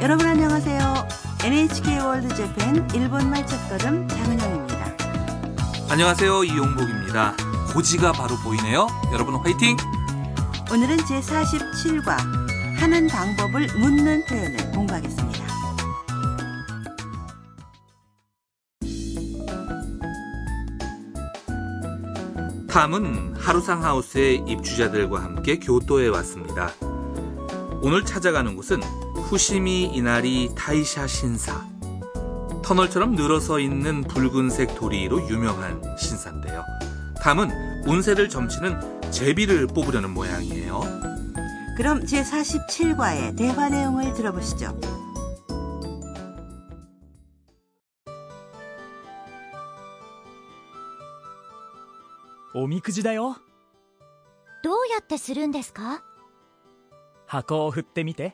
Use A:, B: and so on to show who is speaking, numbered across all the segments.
A: 여러분 안녕하세요. NHK 월드 재팬 일본말 첫걸음 장은영입니다.
B: 안녕하세요. 이용복입니다. 고지가 바로 보이네요. 여러분 화이팅!
A: 오늘은 제47과 하는 방법을 묻는 표현을 공부하겠습니다.
B: 탐은 하루상 하우스의 입주자들과 함께 교토에 왔습니다. 오늘 찾아가는 곳은 후시미 이나리 타이샤 신사. 터널처럼 늘어서 있는 붉은색 도리로 유명한 신사인데요. 탐은 운세를 점치는 제비를 뽑으려는 모양이에요.
A: 그럼 제47과의 대화 내용을 들어보시죠.
C: おみくじだよ
D: どうやってするんですか
C: 箱を振ってみて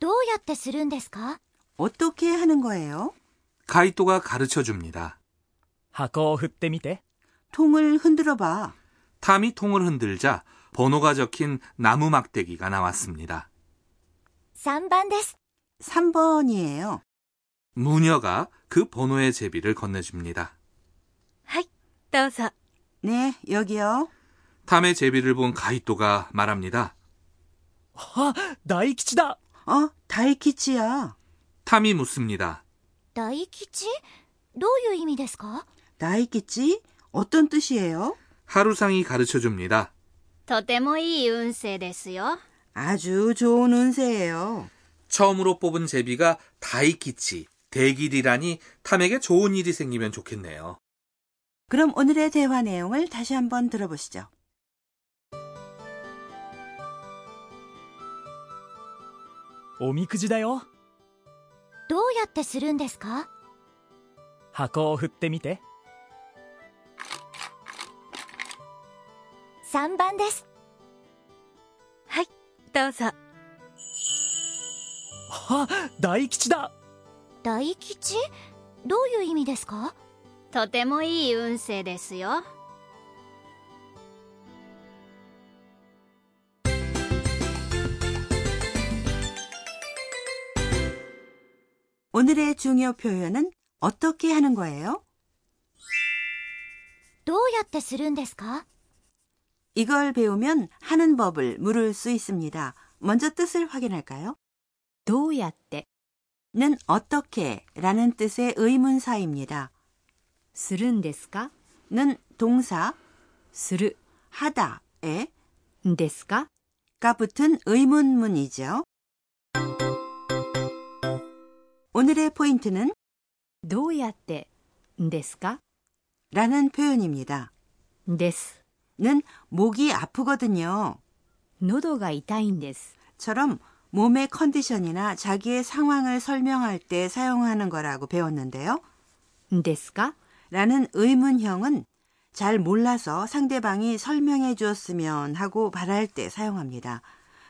D: どうやってするんですか
A: 어떻게 하는 거예요?
B: 가이토가 가르쳐 줍니다.
C: 箱を振ってみて
A: 통을 흔들어 봐.
B: 탐이 통을 흔들자 번호가 적힌 나무 막대기가 나왔습니다.
D: 3番です
A: 3번이에요.
B: 무녀가 그 번호의 제비를 건네줍니다.
E: はいどうぞ
A: 네, 여기요.
B: 탐의 제비를 본 가이토가 말합니다.
C: あ大吉だ
A: 어, 다이키치야.
B: 탐이 묻습니다.
D: 大吉どういう意味ですか
A: 다이키치? 어떤 뜻이에요?
B: 하루상이 가르쳐 줍니다.
E: とてもいい運勢ですよ
A: 아주 좋은 운세예요.
B: 처음으로 뽑은 제비가 다이키치, 대길이라니 탐에게 좋은 일이 생기면 좋겠네요.
A: 그럼 오늘의 대화 내용을 다시 한번 들어보시죠.
C: おみくじだよ。
D: どうやってするんですか？
C: 箱を振ってみて。
D: 3番です。
E: はいどうぞ。
C: あ大吉だ。
D: 大吉？どういう意味ですか？
E: とてもいい運勢ですよ
A: 오늘의 중요 표현은 어떻게 하는 거예요?
D: どうやってするんですか
A: 이걸 배우면 하는 법을 물을 수 있습니다. 먼저 뜻을 확인할까요?
D: どうやって
A: 는 어떻게 라는 뜻의 의문사입니다.
D: するんですか
A: 는 동사
D: する
A: 하다에
D: んですか
A: 가 붙은 의문문이죠. 오늘의 포인트는
D: どうやってんですか
A: 라는 표현입니다.
D: です。
A: 는 목이 아프거든요.
D: 喉が痛いんです。
A: 처럼 몸의 컨디션이나 자기의 상황을 설명할 때 사용하는 거라고 배웠는데요.
D: ですか
A: 라는 의문형은 잘 몰라서 상대방이 설명해 주었으면 하고 바랄 때 사용합니다.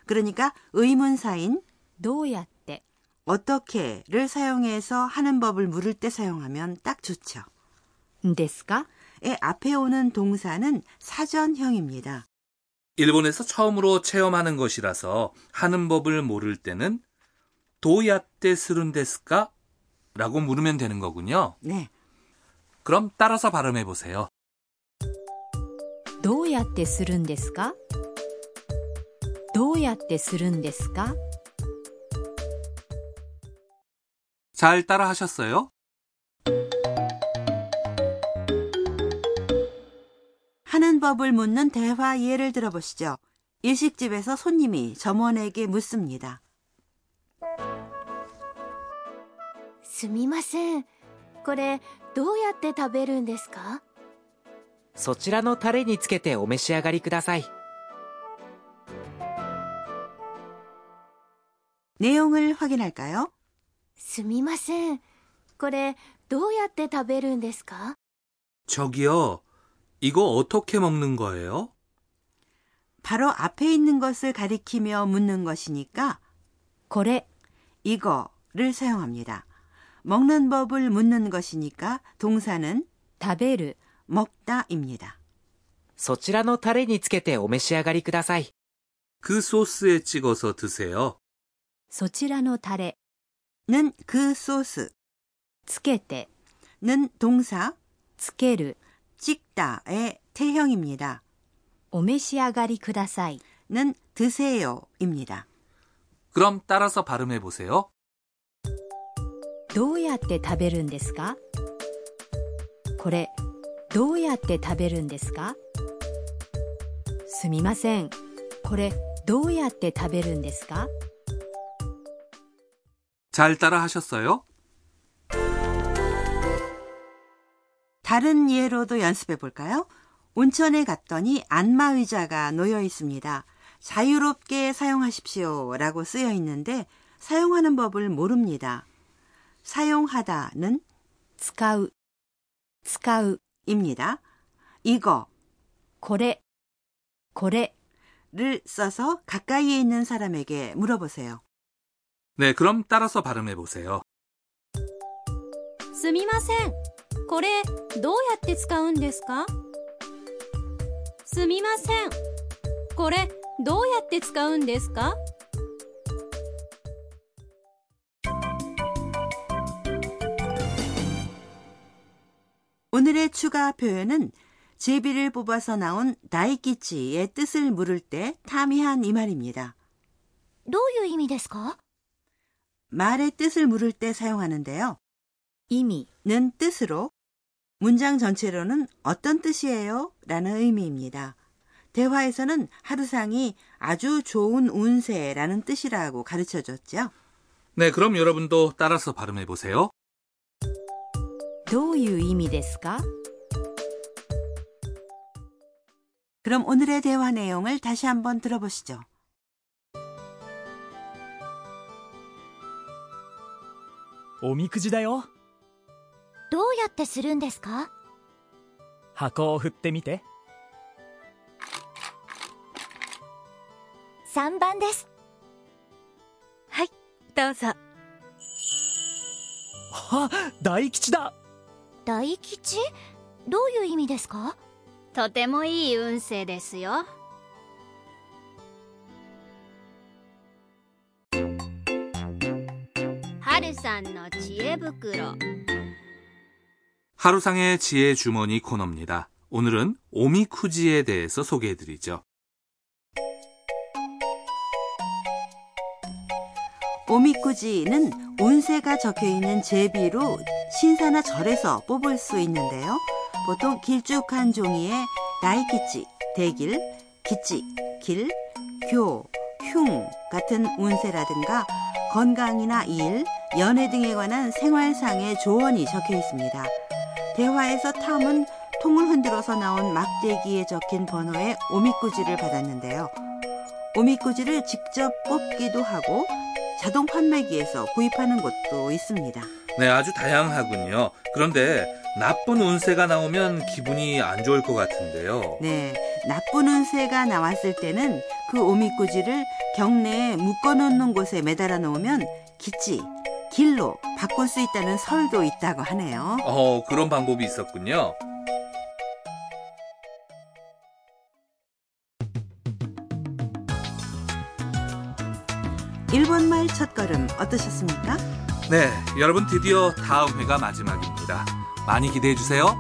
A: 그러니까 의문사인
D: どうやって、
A: 어떻게를 사용해서 하는 법을 물을 때 사용하면 딱 좋죠.
D: ですか
A: 의 앞에 오는 동사는 사전형입니다.
B: 일본에서 처음으로 체험하는 것이라서 하는 법을 모를 때는 도야떼 스룬데스까? 라고 물으면 되는 거군요.
A: 네.
B: 그럼 따라서 발음해 보세요.
D: どうやってするんですかどうやって
B: 잘 따라 하셨어요?
A: 하는 법을 묻는 대화 예를 들어보시죠. 일식집에서 손님이 점원에게 묻습니다.
D: すみません。これ、どうやって食べるんですか
F: そちらのタレにつけてお召し上がりください
A: 내용을 확인할까요?
D: すみません。これ、どうやって食べるんですか
B: 저기요, 이거 어떻게 먹는 거예요?
A: 바로 앞에 있는 것을 가리키며 묻는 것이니까
D: これ、
A: 이거를 사용합니다. 먹는 법을 묻는 것이니까 동사는
D: 食べる。
A: 먹다입니다.
F: そちらのタレにつけてお召し上がりください。
B: 그 소스에 찍어서 드세요.
D: そちらのタレ、
A: 는 그 소스,
D: つけて、
A: 는 동사,
D: つける。
A: 찍다의 태형입니다.
D: お召し上がりください。
A: 는 드세요입니다.
B: 그럼 따라서 발음해 보세요.
D: どうやって食べるんですかこれ、どうやって食べるんですかすみません。これ、どうやって食べるんですか
B: 잘 따라 하셨어요?
A: 다른 예로도 연습해 볼까요? 온천에 갔더니 안마 의자가 놓여 있습니다. 자유롭게 사용하십시오 라고 쓰여 있는데 사용하는 법을 모릅니다. 사용하다는
D: 使う。使う。
A: 입니다. 이거,
D: これ。これ。
A: 를 써서 가까이에 있는 사람에게 물어보세요.
B: 네, 그럼 따라서 발음해 보세요.
E: すみません。これ、どうやって使うんですかすみません。これ、どうやって使うんですか
A: 오늘의 추가 표현은 제비를 뽑아서 나온 다이키치의 뜻을 물을 때 탐이한 이 말입니다.
D: どういう意味ですか
A: 말의 뜻을 물을 때 사용하는데요.
D: 意味。
A: 는 뜻으로 문장 전체로는 어떤 뜻이에요? 라는 의미입니다. 대화에서는 하루상이 아주 좋은 운세라는 뜻이라고 가르쳐 줬죠.
B: 네, 그럼 여러분도 따라서 발음해 보세요.
D: どういう意味ですか
A: 그럼 오늘의 대화 내용을 다시 한번 들어보시죠.
C: おみくじだよ
D: どうやってするんですか？
C: 箱を振ってみて
D: 3番です。
E: はい、どうぞ。
C: あ大吉だ
D: 大吉？どういう意味ですか？
E: とてもいい運勢ですよ。 하루산の 지혜부끄러
B: 하루상의 지혜 주머니 코너입니다. 오늘은 오미쿠지에 대해서 소개해드리죠.
A: 오미쿠지는 운세가 적혀있는 제비로 신사나 절에서 뽑을 수 있는데요. 보통 길쭉한 종이에 나이키치, 대길, 기치, 길, 교, 흉 같은 운세라든가 건강이나 일, 연애 등에 관한 생활상의 조언이 적혀 있습니다. 대화에서 탐은 통을 흔들어서 나온 막대기에 적힌 번호의 오미쿠지를 받았는데요. 오미쿠지를 직접 뽑기도 하고 자동 판매기에서 구입하는 곳도 있습니다.
B: 네, 아주 다양하군요. 그런데 나쁜 운세가 나오면 기분이 안 좋을 것 같은데요.
A: 네, 나쁜 운세가 나왔을 때는 그 오미꾸지를 경내에 묶어놓는 곳에 매달아 놓으면 기치, 길로 바꿀 수 있다는 설도 있다고 하네요.
B: 어, 그런 방법이 있었군요.
A: 일본말 첫걸음 어떠셨습니까?
B: 네, 여러분 드디어 다음 회가 마지막입니다. 많이 기대해 주세요.